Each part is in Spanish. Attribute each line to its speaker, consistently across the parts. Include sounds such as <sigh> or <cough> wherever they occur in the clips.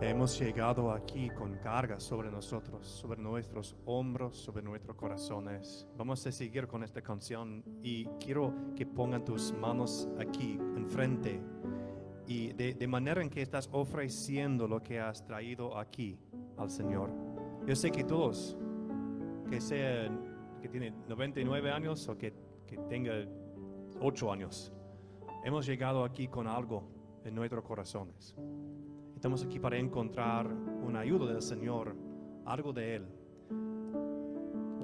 Speaker 1: Hemos llegado aquí con cargas sobre nosotros, sobre nuestros hombros, sobre nuestros corazones. Vamos a seguir con esta canción y quiero que pongan tus manos aquí, enfrente, y de, de manera en que estás ofreciendo lo que has traído aquí al Señor. Yo sé que todos, que sean, que tienen 99 años o que, que tenga 8 años, hemos llegado aquí con algo en nuestros corazones. Estamos aquí para encontrar una ayuda del Señor, algo de Él.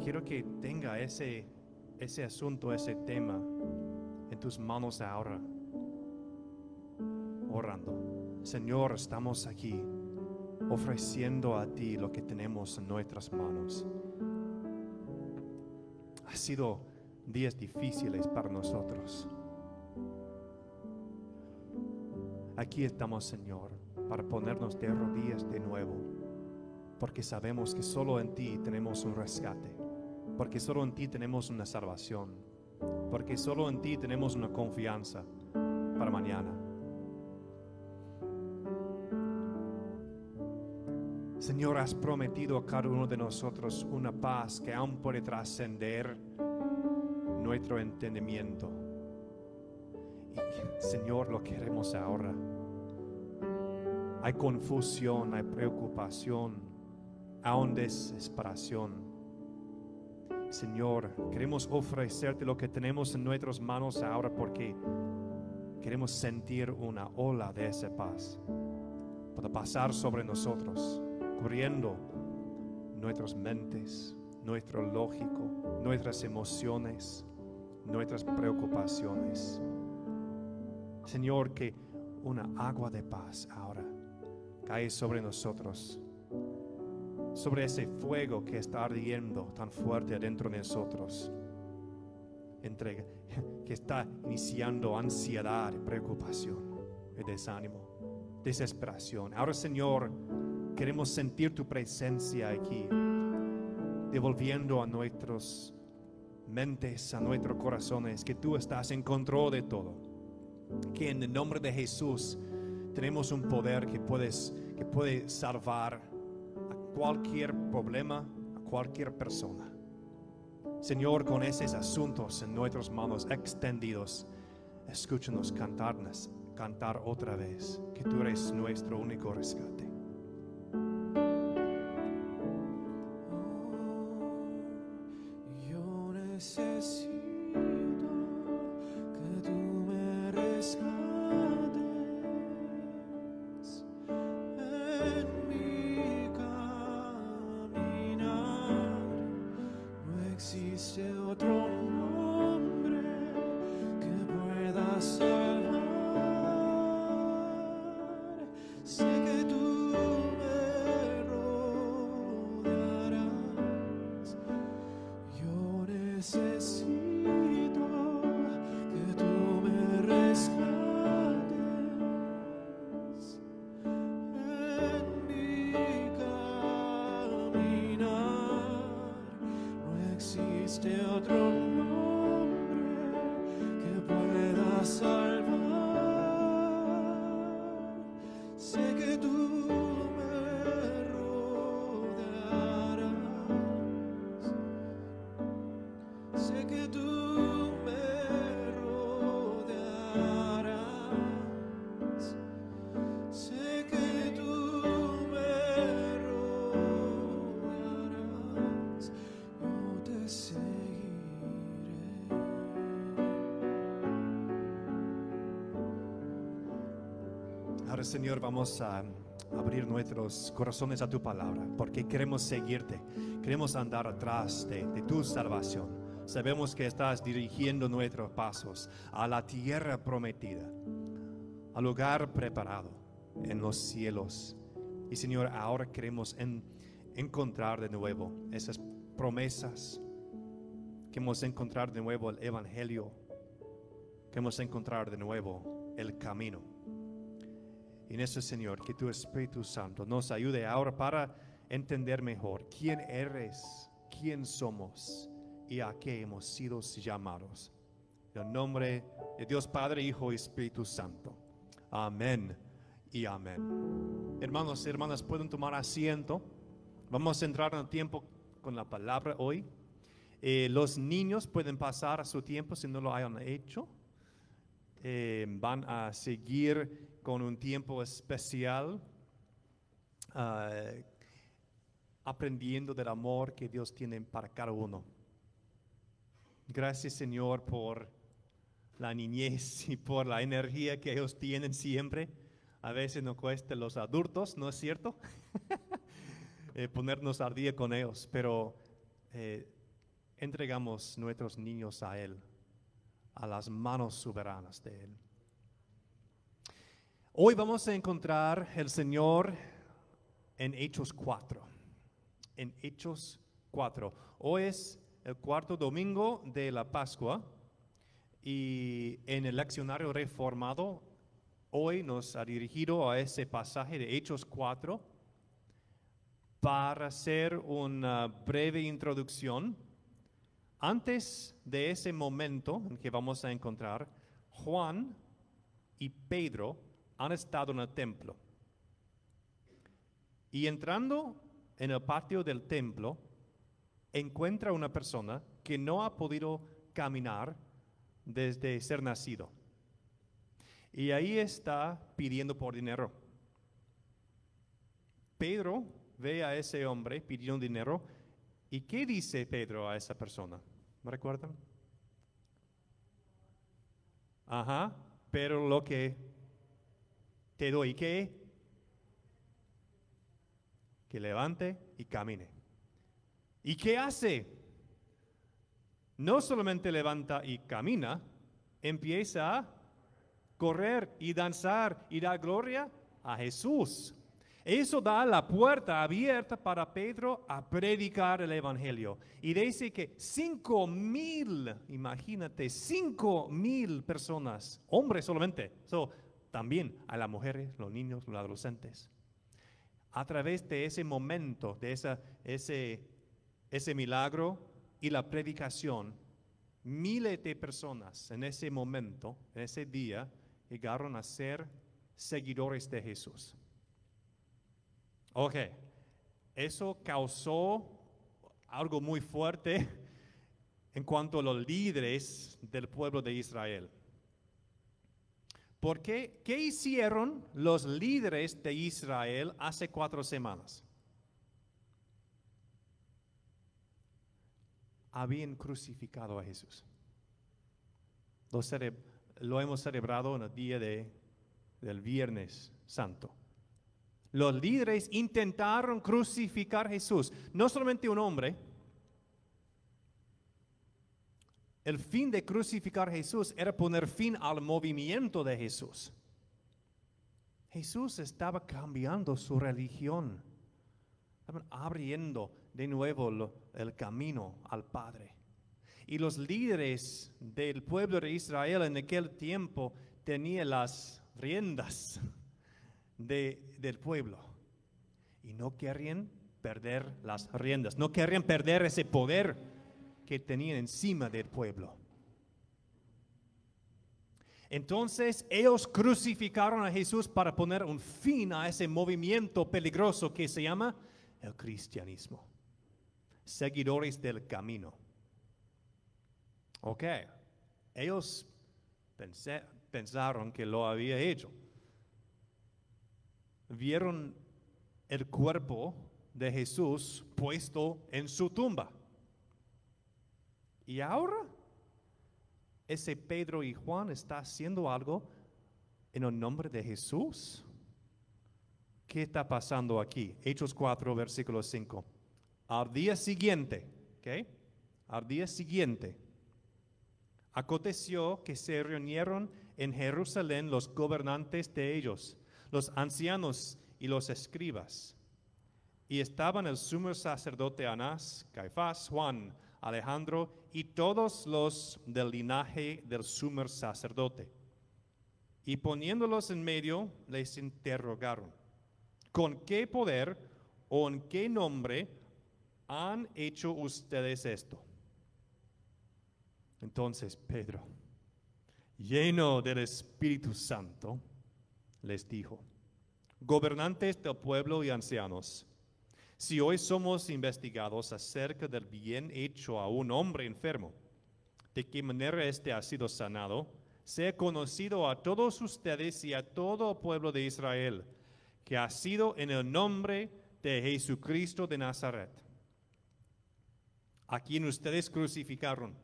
Speaker 1: Quiero que tenga ese, ese asunto, ese tema en tus manos ahora, orando. Señor, estamos aquí ofreciendo a ti lo que tenemos en nuestras manos. Ha sido días difíciles para nosotros. Aquí estamos, Señor, para ponernos de rodillas de nuevo, porque sabemos que solo en ti tenemos un rescate, porque solo en ti tenemos una salvación, porque solo en ti tenemos una confianza para mañana. Señor, has prometido a cada uno de nosotros una paz que aún puede trascender nuestro entendimiento. Y Señor, lo queremos ahora. Hay confusión, hay preocupación, aún desesperación. Señor, queremos ofrecerte lo que tenemos en nuestras manos ahora porque queremos sentir una ola de esa paz para pasar sobre nosotros, cubriendo nuestras mentes, nuestro lógico, nuestras emociones, nuestras preocupaciones. Señor, que una agua de paz ahora cae sobre nosotros, sobre ese fuego que está ardiendo tan fuerte adentro de nosotros, entre, <laughs> que está iniciando ansiedad, preocupación, desánimo, desesperación. Ahora, Señor, queremos sentir tu presencia aquí, devolviendo a nuestros mentes, a nuestros corazones, que tú estás en control de todo. Que en el nombre de Jesús tenemos un poder que, puedes, puede salvar a cualquier problema, a cualquier persona. Señor, con esos asuntos en nuestras manos extendidos, escúchanos cantarnos, cantar otra vez, que tú eres nuestro único rescate.
Speaker 2: Existe otro
Speaker 1: Señor, vamos a abrir nuestros corazones a tu palabra, porque queremos seguirte, queremos andar atrás de, tu salvación. Sabemos que estás dirigiendo nuestros pasos a la tierra prometida, al lugar preparado en los cielos. Y Señor, ahora queremos en- encontrar de nuevo esas promesas, queremos encontrar de nuevo el Evangelio, queremos encontrar de nuevo el camino. Y en eso, Señor, que tu Espíritu Santo nos ayude ahora para entender mejor quién eres, quién somos y a qué hemos sido llamados. En el nombre de Dios Padre, Hijo y Espíritu Santo. Amén y amén. Hermanos y hermanas, pueden tomar asiento. Vamos a entrar en el tiempo con la palabra hoy. Eh, los niños pueden pasar a su tiempo si no lo hayan hecho. Eh, van a seguir con un tiempo especial, ah, aprendiendo del amor que Dios tiene para cada uno. Gracias Señor por la niñez <laughs> y por la energía que ellos tienen siempre. A veces nos cuesta los adultos, ¿no es cierto? <laughs> Eh, ponernos al día con ellos, pero eh, entregamos nuestros niños a Él, a las manos soberanas de Él. Hoy vamos a encontrar el Señor en Hechos 4. En Hechos 4. Hoy es el cuarto domingo de la Pascua y en el leccionario reformado hoy nos ha dirigido a ese pasaje de Hechos 4 para hacer una breve introducción. Antes de ese momento en que vamos a encontrar, Juan y Pedro han estado en el templo. Y entrando en el patio del templo, encuentra una persona que no ha podido caminar desde ser nacido. Y ahí está pidiendo por dinero. Pedro ve a ese hombre pidiendo dinero. ¿Y qué dice Pedro a esa persona? ¿Me recuerdan? Ajá, pero lo que te doy, ¿qué? Que levante y camine. ¿Y qué hace? No solamente levanta y camina, empieza a correr y danzar y dar gloria a Jesús. Eso da la puerta abierta para Pedro a predicar el Evangelio. Y dice que cinco mil, imagínate, cinco mil personas, hombres solamente, so, también a las mujeres, los niños, los adolescentes. A través de ese momento, de ese, ese milagro y la predicación, miles de personas en ese momento, en ese día, llegaron a ser seguidores de Jesús. Ok, eso causó algo muy fuerte en cuanto a los líderes del pueblo de Israel. ¿Por qué? ¿Qué hicieron los líderes de Israel hace cuatro semanas? Habían crucificado a Jesús. Lo hemos celebrado en el día de, del Viernes Santo. Los líderes intentaron crucificar a Jesús, no solamente un hombre. El fin de crucificar a Jesús era poner fin al movimiento de Jesús. Jesús estaba cambiando su religión, abriendo de nuevo el camino al Padre. Y los líderes del pueblo de Israel en aquel tiempo tenían las riendas de- del pueblo. Y no querían perder las riendas, no querían perder ese poder que tenían encima del pueblo. Entonces ellos crucificaron a Jesús para poner un fin a ese movimiento peligroso que se llama el cristianismo. Seguidores del camino. Ok, ellos pensé- pensaron que lo había hecho vieron el cuerpo de Jesús puesto en su tumba. Y ahora ese Pedro y Juan está haciendo algo en el nombre de Jesús. ¿Qué está pasando aquí? Hechos 4, versículo 5. Al día siguiente, ¿ok? Al día siguiente, aconteció que se reunieron en Jerusalén los gobernantes de ellos, los ancianos y los escribas. Y estaban el sumo sacerdote Anás, Caifás, Juan, Alejandro y todos los del linaje del sumo sacerdote. Y poniéndolos en medio, les interrogaron, ¿con qué poder o en qué nombre han hecho ustedes esto? Entonces Pedro, lleno del Espíritu Santo, les dijo, gobernantes del pueblo y ancianos, si hoy somos investigados acerca del bien hecho a un hombre enfermo, de qué manera éste ha sido sanado, sea conocido a todos ustedes y a todo el pueblo de Israel, que ha sido en el nombre de Jesucristo de Nazaret, a quien ustedes crucificaron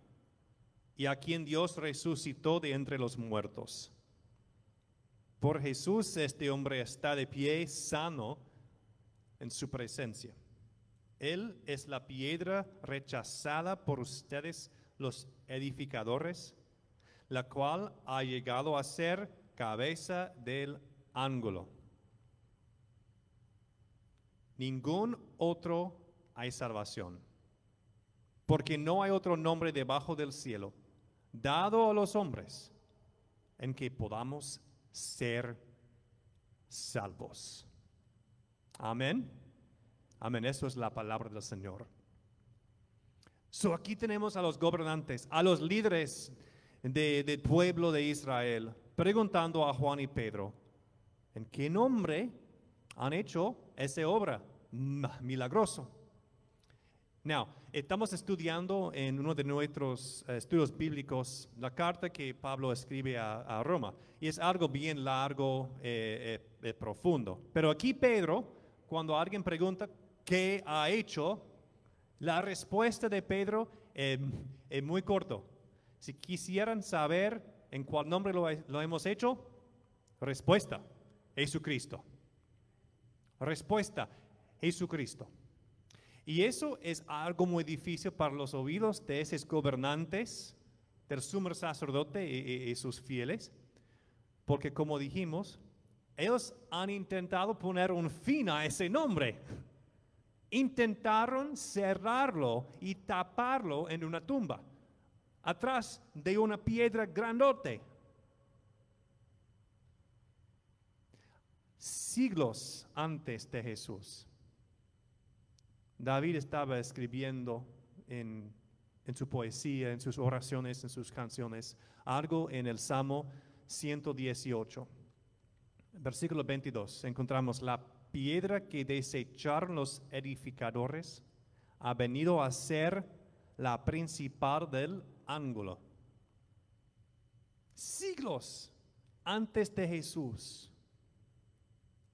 Speaker 1: y a quien Dios resucitó de entre los muertos. Por Jesús este hombre está de pie sano en su presencia. Él es la piedra rechazada por ustedes los edificadores, la cual ha llegado a ser cabeza del ángulo. Ningún otro hay salvación, porque no hay otro nombre debajo del cielo dado a los hombres en que podamos ser salvos. Amén. Amén. Eso es la palabra del Señor. So aquí tenemos a los gobernantes, a los líderes de- del pueblo de Israel, preguntando a Juan y Pedro, ¿en qué nombre han hecho esa obra milagroso? Now, estamos estudiando en uno de nuestros eh, estudios bíblicos la carta que Pablo escribe a, a Roma. Y es algo bien largo, eh, eh, eh, profundo. Pero aquí Pedro, cuando alguien pregunta qué ha hecho, la respuesta de Pedro es muy corto. Si quisieran saber en cuál nombre lo, he- lo hemos hecho, respuesta, Jesucristo. Respuesta, Jesucristo. Y eso es algo muy difícil para los oídos de esos gobernantes, del sumo sacerdote y- y sus fieles, porque como dijimos, ellos han intentado poner un fin a ese nombre. Intentaron cerrarlo y taparlo en una tumba, atrás de una piedra grandote. Siglos antes de Jesús. David estaba escribiendo en, en su poesía, en sus oraciones, en sus canciones, algo en el Salmo 118. Versículo 22, encontramos la piedra que desecharon los edificadores ha venido a ser la principal del ángulo. Siglos antes de Jesús,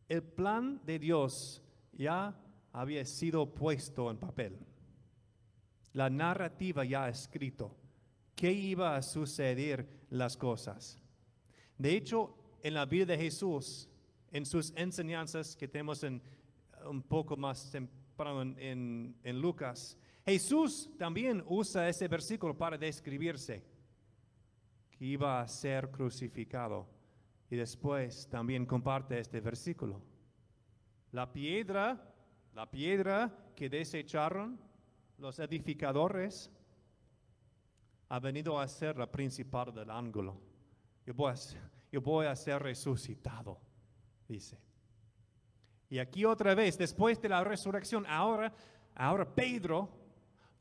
Speaker 1: el plan de Dios ya había sido puesto en papel. La narrativa ya escrito. ¿Qué iba a suceder las cosas? De hecho, en la vida de Jesús, en sus enseñanzas que tenemos en, un poco más temprano en, en- en Lucas, Jesús también usa ese versículo para describirse que iba a ser crucificado. Y después también comparte este versículo. La piedra, la piedra que desecharon los edificadores ha venido a ser la principal del ángulo. A ser, yo voy a ser resucitado, dice. Y aquí otra vez, después de la resurrección, ahora, ahora Pedro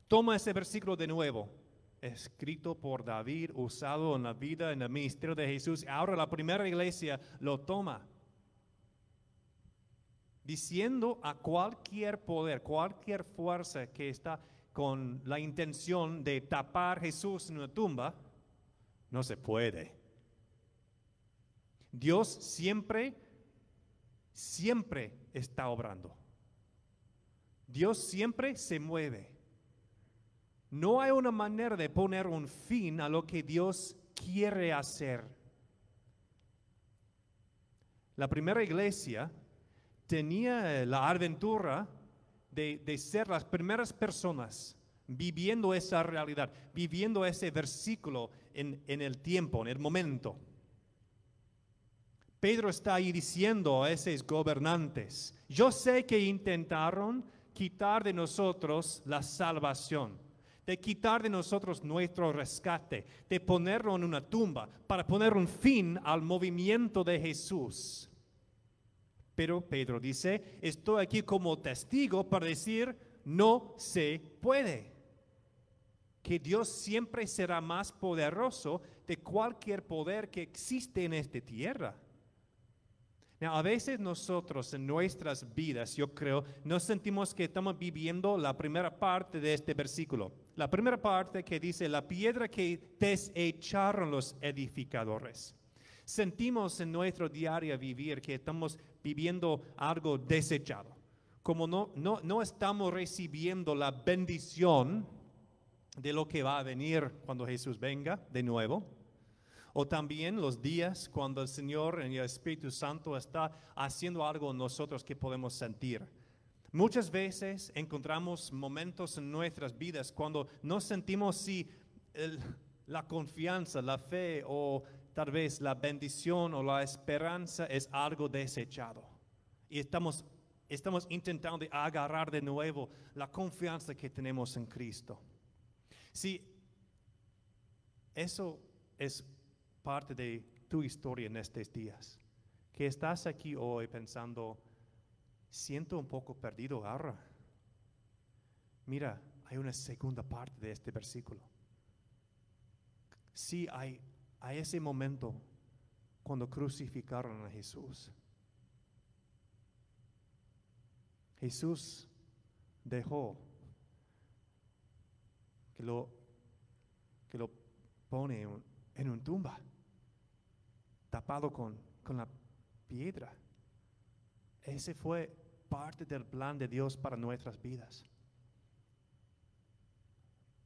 Speaker 1: toma ese versículo de nuevo, escrito por David, usado en la vida, en el ministerio de Jesús. Ahora la primera iglesia lo toma diciendo a cualquier poder, cualquier fuerza que está con la intención de tapar Jesús en una tumba, no se puede. Dios siempre, siempre está obrando. Dios siempre se mueve. No hay una manera de poner un fin a lo que Dios quiere hacer. La primera iglesia tenía la aventura de, de ser las primeras personas viviendo esa realidad, viviendo ese versículo en, en el tiempo, en el momento. Pedro está ahí diciendo a esos gobernantes, yo sé que intentaron quitar de nosotros la salvación, de quitar de nosotros nuestro rescate, de ponerlo en una tumba para poner un fin al movimiento de Jesús. Pero Pedro dice, estoy aquí como testigo para decir, no se puede. Que Dios siempre será más poderoso de cualquier poder que existe en esta tierra. A veces nosotros en nuestras vidas, yo creo, nos sentimos que estamos viviendo la primera parte de este versículo. La primera parte que dice, la piedra que desecharon los edificadores. Sentimos en nuestro diario vivir que estamos viviendo algo desechado. Como no, no, no estamos recibiendo la bendición de lo que va a venir cuando Jesús venga de nuevo. O también los días cuando el Señor en el Espíritu Santo está haciendo algo en nosotros que podemos sentir. Muchas veces encontramos momentos en nuestras vidas cuando no sentimos si la confianza, la fe o tal vez la bendición o la esperanza es algo desechado. Y estamos, estamos intentando agarrar de nuevo la confianza que tenemos en Cristo. Sí, eso es parte de tu historia en estos días. Que estás aquí hoy pensando, siento un poco perdido ahora. Mira, hay una segunda parte de este versículo. Sí, hay, hay ese momento cuando crucificaron a Jesús. Jesús dejó que lo, que lo pone en, en una tumba, tapado con, con la piedra. Ese fue parte del plan de Dios para nuestras vidas.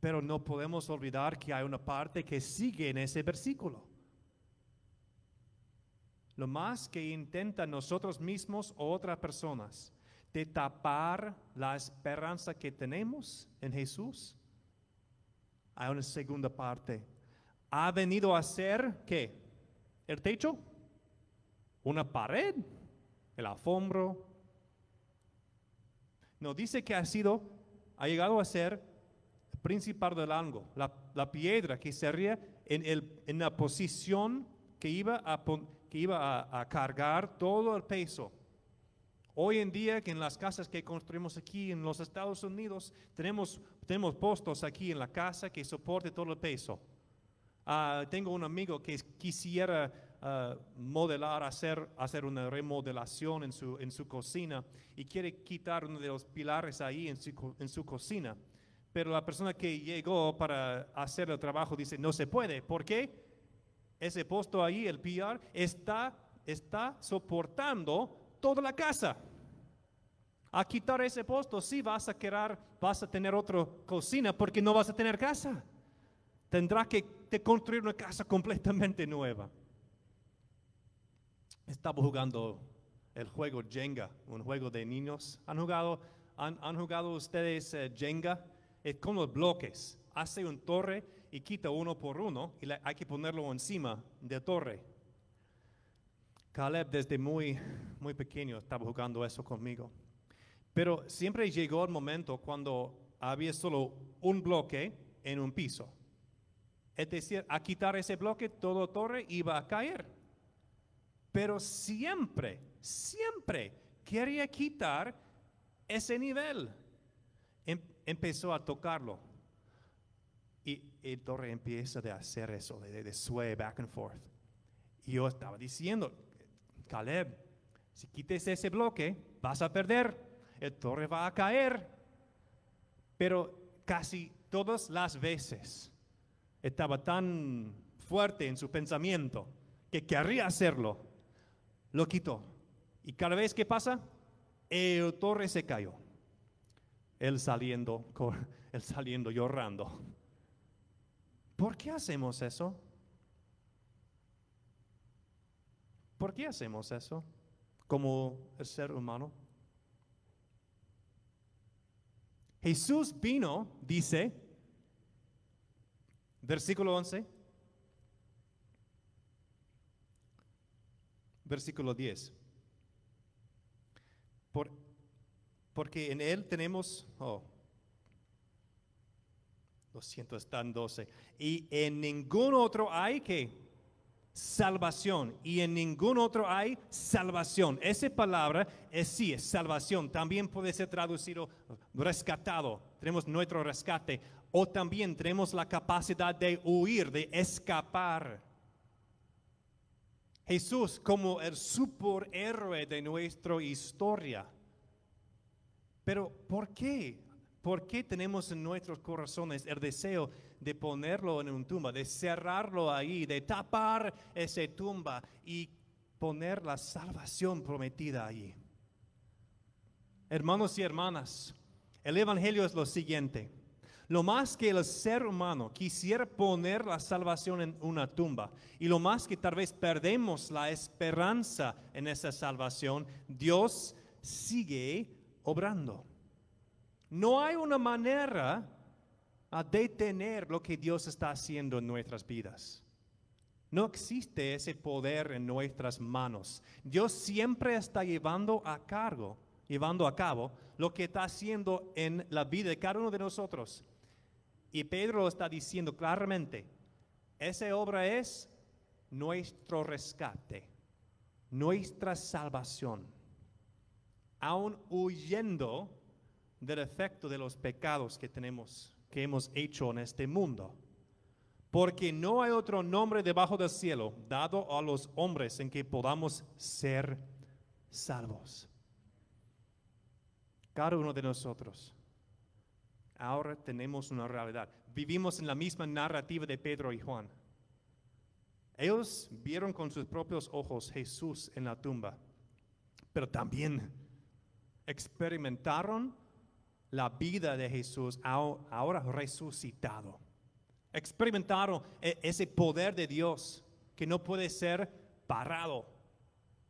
Speaker 1: Pero no podemos olvidar que hay una parte que sigue en ese versículo. Lo más que intentan nosotros mismos o otras personas de tapar la esperanza que tenemos en Jesús, hay una segunda parte. Ha venido a ser, ¿qué? ¿El techo? ¿Una pared? ¿El alfombro? No, dice que ha sido, ha llegado a ser el principal del ángulo, la, piedra que sería en, en la posición que iba, a cargar todo el peso. Hoy en día, que en las casas que construimos aquí en los Estados Unidos, tenemos, tenemos postos aquí en la casa que soporte todo el peso. Ah, tengo un amigo que quisiera ah, modelar, hacer, hacer una remodelación en su, en su cocina y quiere quitar uno de los pilares ahí en su, en su cocina. Pero la persona que llegó para hacer el trabajo dice, no se puede. ¿Por qué? Ese posto ahí, el pilar, está, está soportando toda la casa. A quitar ese posto, sí vas a quedar, vas a tener otra cocina porque no vas a tener casa. Tendrá que te construir una casa completamente nueva. Estaba jugando el juego Jenga, un juego de niños. ¿Han jugado, han, han jugado ustedes eh, Jenga? Es con los bloques. Hace un torre y quita uno por uno y le- hay que ponerlo encima de torre. Caleb desde muy, muy pequeño estaba jugando eso conmigo. Pero siempre llegó el momento cuando había solo un bloque en un piso. Es decir, a quitar ese bloque, todo torre iba a caer. Pero siempre, siempre quería quitar ese nivel. Em- empezó a tocarlo. Y el torre empieza a hacer eso, de, sway back and forth. Y yo estaba diciendo, Caleb, si quites ese bloque, vas a perder. El torre va a caer. Pero casi todas las veces estaba tan fuerte en su pensamiento que querría hacerlo. Lo quitó. Y cada vez que pasa, el torre se cayó. Él saliendo, <laughs> él saliendo llorando. ¿Por qué hacemos eso? ¿Por qué hacemos eso como el ser humano? Jesús vino, dice, versículo 11, versículo 10. Por- porque en Él tenemos, oh, lo siento, está en 12. Y en ningún otro hay que salvación. Y en ningún otro hay salvación. Esa palabra es sí, es salvación. También puede ser traducido rescatado. Tenemos nuestro rescate. O también tenemos la capacidad de huir, de escapar. Jesús como el superhéroe de nuestra historia. Pero ¿por qué? ¿Por qué tenemos en nuestros corazones el deseo de ponerlo en una tumba, de cerrarlo ahí, de tapar esa tumba y poner la salvación prometida allí? Hermanos y hermanas, el Evangelio es lo siguiente. Lo más que el ser humano quisiera poner la salvación en una tumba y lo más que tal vez perdemos la esperanza en esa salvación, Dios sigue obrando. No hay una manera a detener lo que Dios está haciendo en nuestras vidas. No existe ese poder en nuestras manos. Dios siempre está llevando a cargo, llevando a cabo lo que está haciendo en la vida de cada uno de nosotros. Y Pedro está diciendo claramente, esa obra es nuestro rescate, nuestra salvación, aún huyendo del efecto de los pecados que tenemos, que hemos hecho en este mundo. Porque no hay otro nombre debajo del cielo dado a los hombres en que podamos ser salvos. Cada uno de nosotros. Ahora tenemos una realidad. Vivimos en la misma narrativa de Pedro y Juan. Ellos vieron con sus propios ojos Jesús en la tumba, pero también experimentaron la vida de Jesús ahora resucitado. Experimentaron e-, ese poder de Dios que no puede ser parado,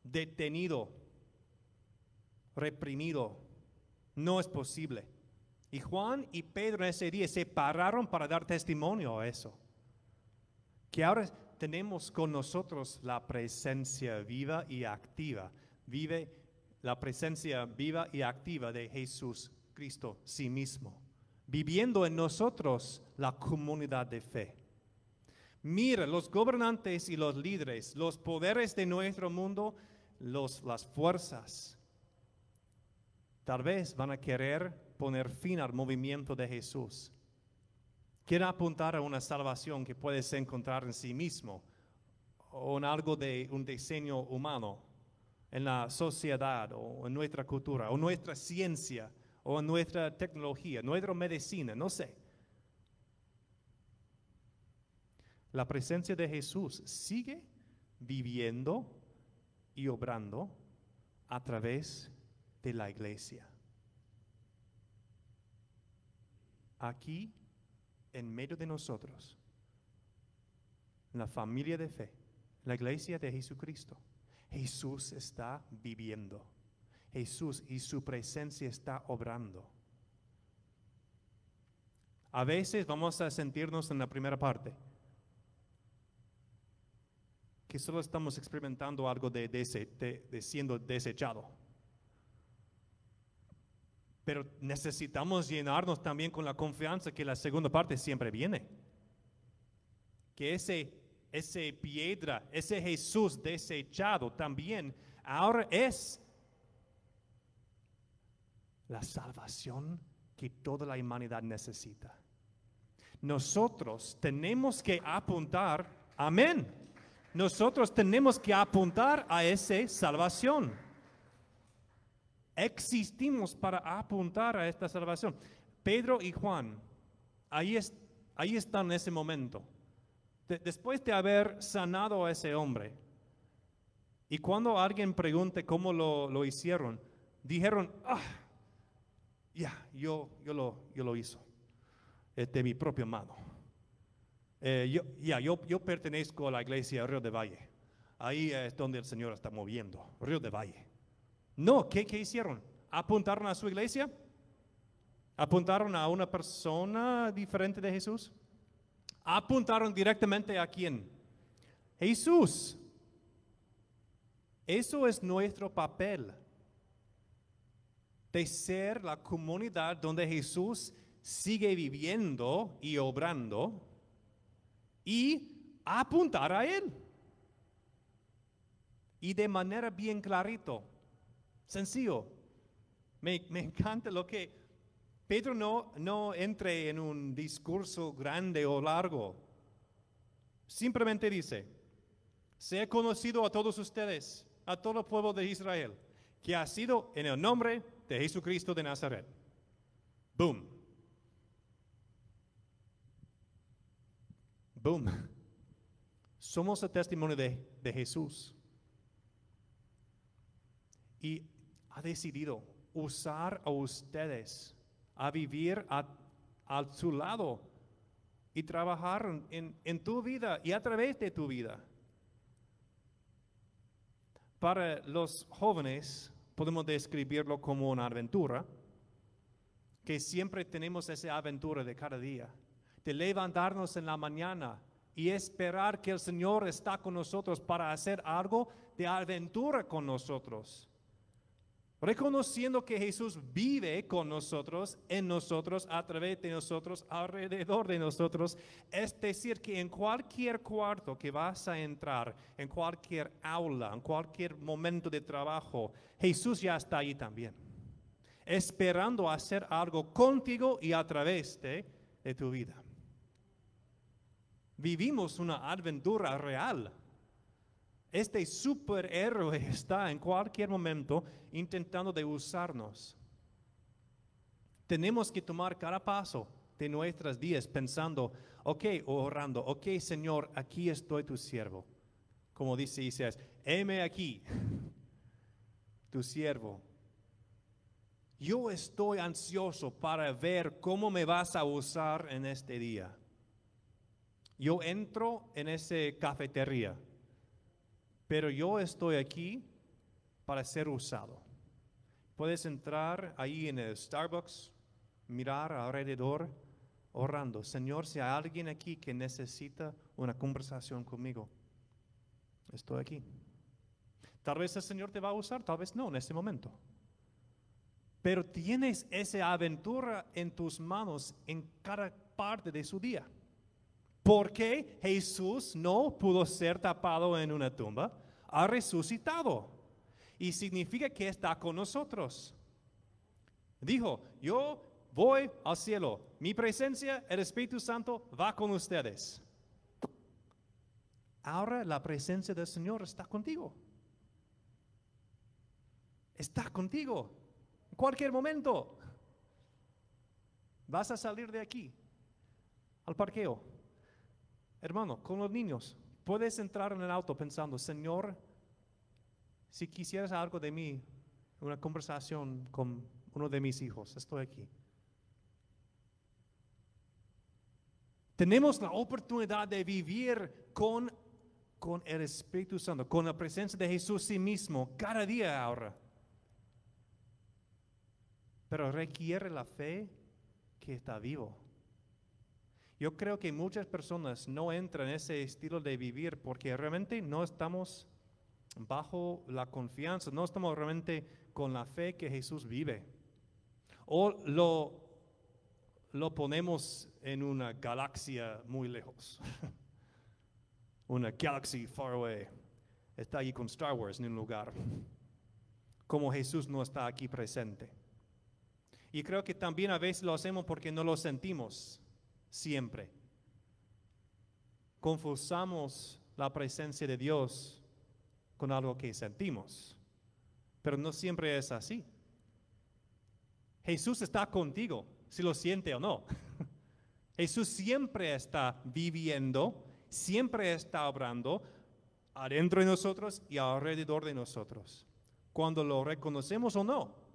Speaker 1: detenido, reprimido. No es posible. Y Juan y Pedro ese día se pararon para dar testimonio a eso. Que ahora tenemos con nosotros la presencia viva y activa. Vive la presencia viva y activa de Jesús Cristo sí mismo, viviendo en nosotros la comunidad de fe. Mira, los gobernantes y los líderes, los poderes de nuestro mundo, los, las fuerzas, tal vez van a querer poner fin al movimiento de Jesús. Quieren apuntar a una salvación que puedes encontrar en sí mismo o en algo de un diseño humano, en la sociedad o en nuestra cultura o nuestra ciencia o nuestra tecnología, nuestra medicina, no sé. La presencia de Jesús sigue viviendo y obrando a través de la iglesia. Aquí, en medio de nosotros, la familia de fe, la iglesia de Jesucristo, Jesús está viviendo. Jesús y su presencia está obrando. A veces vamos a sentirnos en la primera parte que solo estamos experimentando algo de, de, siendo desechado. Pero necesitamos llenarnos también con la confianza que la segunda parte siempre viene. Que ese, ese piedra, ese Jesús desechado también ahora es la salvación que toda la humanidad necesita. Nosotros tenemos que apuntar, amén. Nosotros tenemos que apuntar a esa salvación. Existimos para apuntar a esta salvación. Pedro y Juan, ahí, es, ahí están en ese momento. después de haber sanado a ese hombre, y cuando alguien pregunte cómo lo, lo hicieron, dijeron, ah, ya, yo, yo, lo, yo lo hizo de mi propia mano. Eh, yo, ya, yo, yo pertenezco a la iglesia Río de Valle. Ahí es donde el Señor está moviendo, Río de Valle. No, ¿qué, ¿qué hicieron? ¿Apuntaron a su iglesia? ¿Apuntaron a una persona diferente de Jesús? ¿Apuntaron directamente a quién? Jesús. Eso es nuestro papel de ser la comunidad donde Jesús sigue viviendo y obrando y apuntar a Él. Y de manera bien clarito, sencillo. Me, encanta lo que Pedro no, no entre en un discurso grande o largo. Simplemente dice, sea conocido a todos ustedes, a todo el pueblo de Israel, que ha sido en el nombre de Jesucristo de Nazaret. Boom. Boom. Somos el testimonio de, de Jesús. Y ha decidido usar a ustedes a vivir a, su lado y trabajar en, en tu vida y a través de tu vida. Para los jóvenes podemos describirlo como una aventura, que siempre tenemos esa aventura de cada día, de levantarnos en la mañana y esperar que el Señor está con nosotros para hacer algo de aventura con nosotros. Reconociendo que Jesús vive con nosotros, en nosotros, a través de nosotros, alrededor de nosotros. Es decir, que en cualquier cuarto que vas a entrar, en cualquier aula, en cualquier momento de trabajo, Jesús ya está ahí también. Esperando hacer algo contigo y a través de, de tu vida. Vivimos una aventura real. Este superhéroe <laughs> está en cualquier momento intentando de usarnos. Tenemos que tomar cada paso de nuestras días pensando, ok, orando, ok, Señor, aquí estoy tu siervo. Como dice Isaías, heme aquí, <laughs> tu siervo. Yo estoy ansioso para ver cómo me vas a usar en este día. Yo entro en esa cafetería pero yo estoy aquí para ser usado. Puedes entrar ahí en el Starbucks, mirar alrededor, orando. Señor, si hay alguien aquí que necesita una conversación conmigo, estoy aquí. Tal vez el Señor te va a usar, tal vez no en este momento. Pero tienes esa aventura en tus manos en cada parte de su día. Porque Jesús no pudo ser tapado en una tumba, ha resucitado. Y significa que está con nosotros. Dijo, yo voy al cielo. Mi presencia, el Espíritu Santo, va con ustedes. Ahora la presencia del Señor está contigo. Está contigo. En cualquier momento. Vas a salir de aquí al parqueo Hermano, con los niños, puedes entrar en el auto pensando, Señor, si quisieras algo de mí, una conversación con uno de mis hijos, estoy aquí. Tenemos la oportunidad de vivir con, con el Espíritu Santo, con la presencia de Jesús sí mismo, cada día ahora. Pero requiere la fe que está vivo. Yo creo que muchas personas no entran en ese estilo de vivir porque realmente no estamos bajo la confianza, no estamos realmente con la fe que Jesús vive. O lo, lo ponemos en una galaxia muy lejos, <laughs> una galaxy far away. Está ahí con Star Wars en un lugar, como Jesús no está aquí presente. Y creo que también a veces lo hacemos porque no lo sentimos siempre. Confusamos la presencia de Dios con algo que sentimos, pero no siempre es así. Jesús está contigo, si lo siente o no. <laughs> Jesús siempre está viviendo, siempre está obrando adentro de nosotros y alrededor de nosotros, cuando lo reconocemos o no.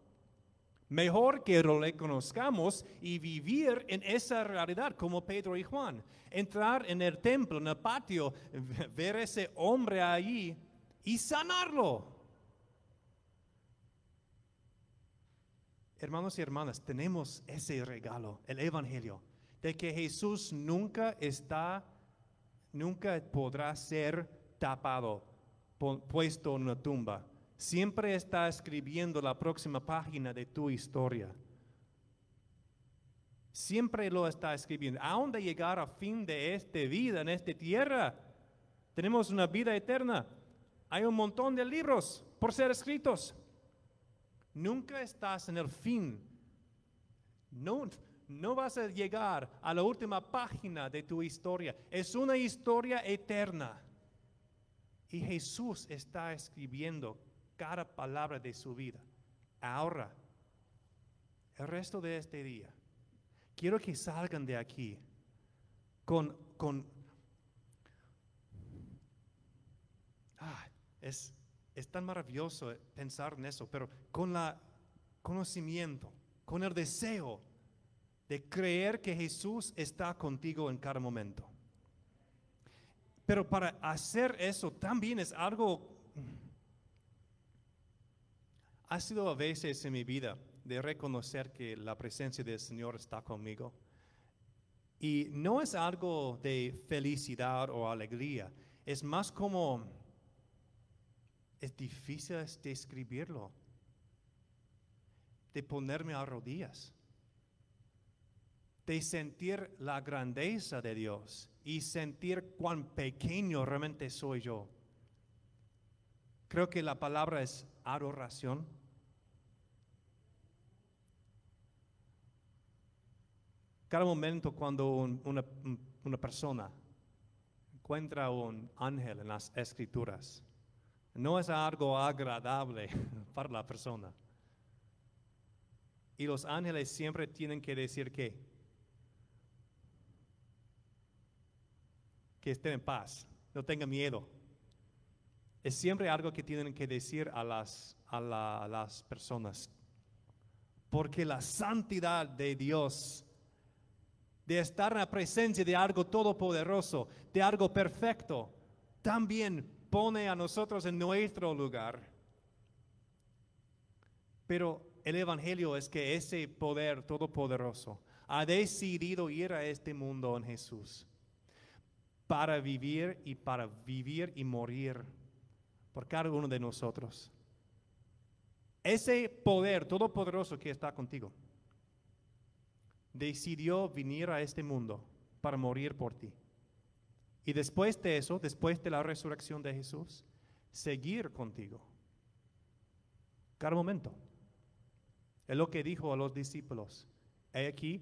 Speaker 1: Mejor que lo reconozcamos y vivir en esa realidad como Pedro y Juan. Entrar en el templo, en el patio, <laughs> ver ese hombre ahí y sanarlo. Hermanos y hermanas, tenemos ese regalo, el Evangelio, de que Jesús nunca está, nunca podrá ser tapado, puesto en una tumba siempre está escribiendo la próxima página de tu historia. Siempre lo está escribiendo. Aún de llegar a fin de esta vida en esta tierra, tenemos una vida eterna. Hay un montón de libros por ser escritos. Nunca estás en el fin. No, no vas a llegar a la última página de tu historia. Es una historia eterna. Y Jesús está escribiendo cada palabra de su vida. Ahora, el resto de este día, quiero que salgan de aquí con, con ah, es, es tan maravilloso pensar en eso, pero con el conocimiento, con el deseo de creer que Jesús está contigo en cada momento. Pero para hacer eso también es algo, ha sido a veces en mi vida de reconocer que la presencia del Señor está conmigo. Y no es algo de felicidad o alegría, es más como, es difícil describirlo, de ponerme a rodillas, de sentir la grandeza de Dios y sentir cuán pequeño realmente soy yo. Creo que la palabra es adoración. Cada momento cuando un- una, persona encuentra un ángel en las escrituras, no es algo agradable <laughs> para la persona. Y los ángeles siempre tienen que decir que, que estén en paz, no tengan miedo. Es siempre algo que tienen que decir a las, a la- a las personas. Porque la santidad de Dios de estar en la presencia de algo todopoderoso, de algo perfecto, también pone a nosotros en nuestro lugar. Pero el Evangelio es que ese poder todopoderoso ha decidido ir a este mundo en Jesús para vivir y para vivir y morir por cada uno de nosotros. Ese poder todopoderoso que está contigo decidió venir a este mundo para morir por ti. Y después de eso, después de la resurrección de Jesús, seguir contigo. Cada momento. Es lo que dijo a los discípulos. He aquí,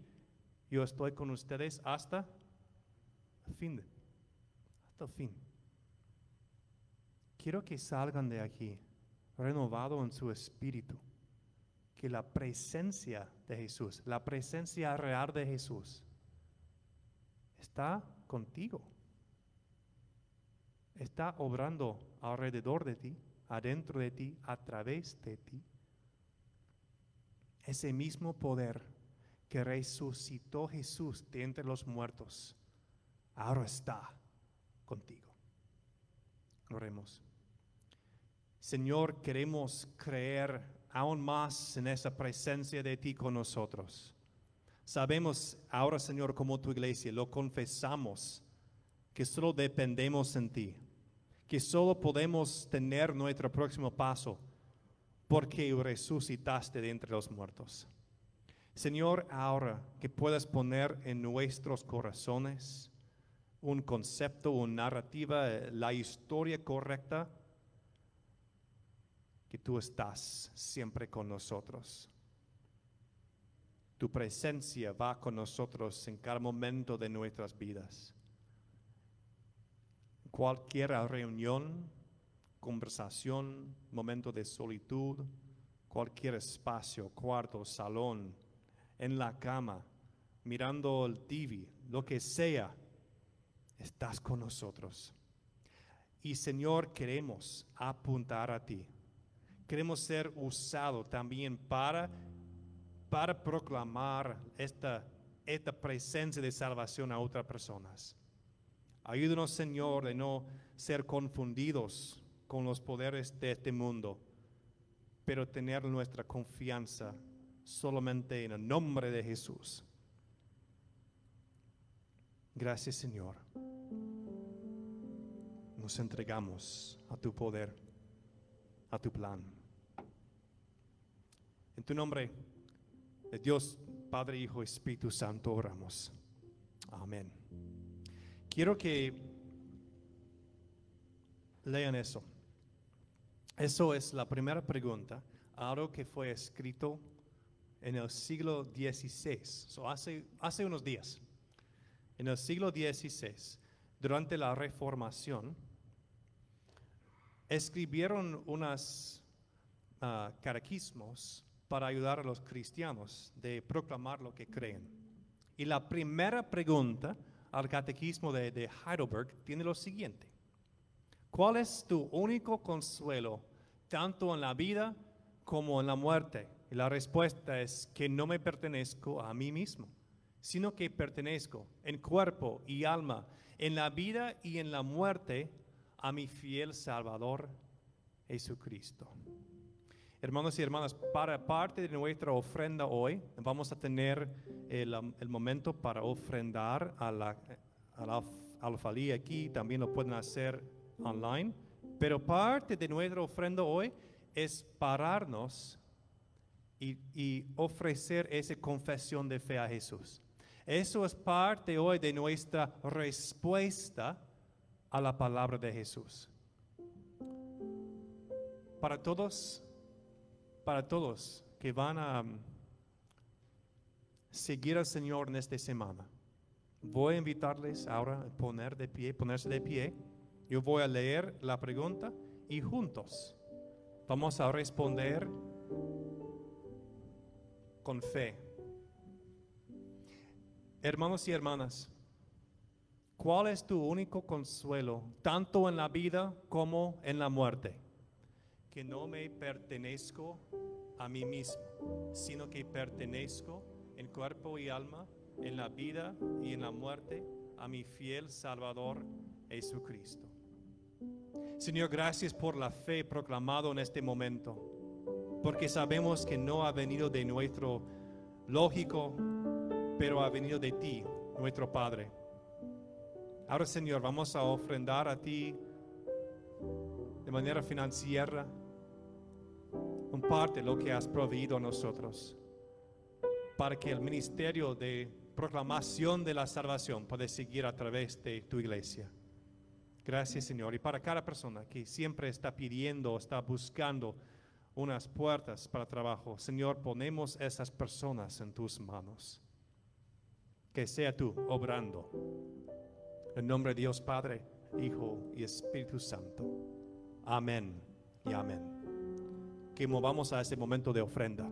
Speaker 1: yo estoy con ustedes hasta el fin. hasta fin. Quiero que salgan de aquí renovado en su espíritu que la presencia de Jesús, la presencia real de Jesús, está contigo. Está obrando alrededor de ti, adentro de ti, a través de ti. Ese mismo poder que resucitó Jesús de entre los muertos, ahora está contigo. Oremos. Señor, queremos creer aún más en esa presencia de ti con nosotros. Sabemos ahora, Señor, como tu iglesia, lo confesamos, que solo dependemos en ti, que solo podemos tener nuestro próximo paso porque resucitaste de entre los muertos. Señor, ahora que puedas poner en nuestros corazones un concepto, una narrativa, la historia correcta, que tú estás siempre con nosotros. Tu presencia va con nosotros en cada momento de nuestras vidas. Cualquier reunión, conversación, momento de solitud, cualquier espacio, cuarto, salón, en la cama, mirando el TV, lo que sea, estás con nosotros. Y Señor, queremos apuntar a ti queremos ser usados también para, para proclamar esta, esta presencia de salvación a otras personas. Ayúdanos, Señor, de no ser confundidos con los poderes de este mundo, pero tener nuestra confianza solamente en el nombre de Jesús. Gracias, Señor. Nos entregamos a tu poder, a tu plan. En tu nombre, de Dios, Padre, Hijo, Espíritu Santo, oramos. Amén. Quiero que lean eso. Eso es la primera pregunta, algo que fue escrito en el siglo XVI, so hace, hace unos días. En el siglo XVI, durante la Reformación, escribieron unos catequismos para ayudar a los cristianos de proclamar lo que creen. Y la primera pregunta al catequismo de, de Heidelberg tiene lo siguiente. ¿Cuál es tu único consuelo, tanto en la vida como en la muerte? Y la respuesta es que no me pertenezco a mí mismo, sino que pertenezco en cuerpo y alma, en la vida y en la muerte, a mi fiel Salvador Jesucristo. Hermanos y hermanas, para parte de nuestra ofrenda hoy, vamos a tener el, um, momento para ofrendar a la, a la alfalía aquí, también lo pueden hacer online, pero parte de nuestra ofrenda hoy es pararnos y, y ofrecer esa confesión de fe a Jesús. Eso es parte hoy de nuestra respuesta a la palabra de Jesús. Para todos, para todos que van a um, seguir al Señor en esta semana, voy a invitarles ahora a poner de pie, ponerse de pie. Yo voy a leer la pregunta y juntos vamos a responder con fe. Hermanos y hermanas, ¿cuál es tu único consuelo, tanto en la vida como en la muerte? Que no me pertenezco a mí mismo, sino que pertenezco en cuerpo y alma, en la vida y en la muerte, a mi fiel Salvador Jesucristo. Señor, gracias por la fe proclamado en este momento, porque sabemos que no ha venido de nuestro lógico, pero ha venido de ti, nuestro Padre. Ahora, Señor, vamos a ofrendar a ti de manera financiera un parte de lo que has proveído a nosotros, para que el ministerio de proclamación de la salvación pueda seguir a través de tu iglesia. Gracias, Señor. Y para cada persona que siempre está pidiendo, está buscando unas puertas para trabajo, Señor, ponemos esas personas en tus manos. Que sea tú obrando. En nombre de Dios Padre, Hijo y Espíritu Santo. Amén y amén. Que movamos a ese momento de ofrenda.